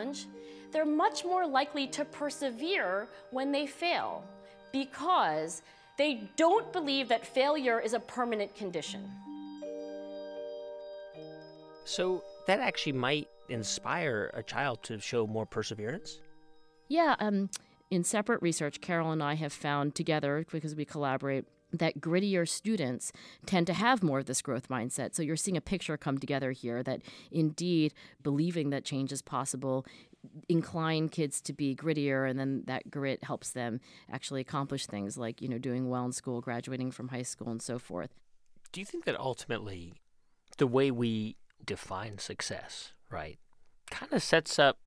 challenge, they're much more likely to persevere when they fail because they don't believe that failure is a permanent condition. So that actually might inspire a child to show more perseverance? Yeah, um, in separate research, Carol and I have found together, because we collaborate, that grittier students tend to have more of this growth mindset. So you're seeing a picture come together here that indeed believing that change is possible incline kids to be grittier and then that grit helps them actually accomplish things like, you know, doing well in school, graduating from high school and so forth. Do you think that ultimately the way we define success, right, kind of sets up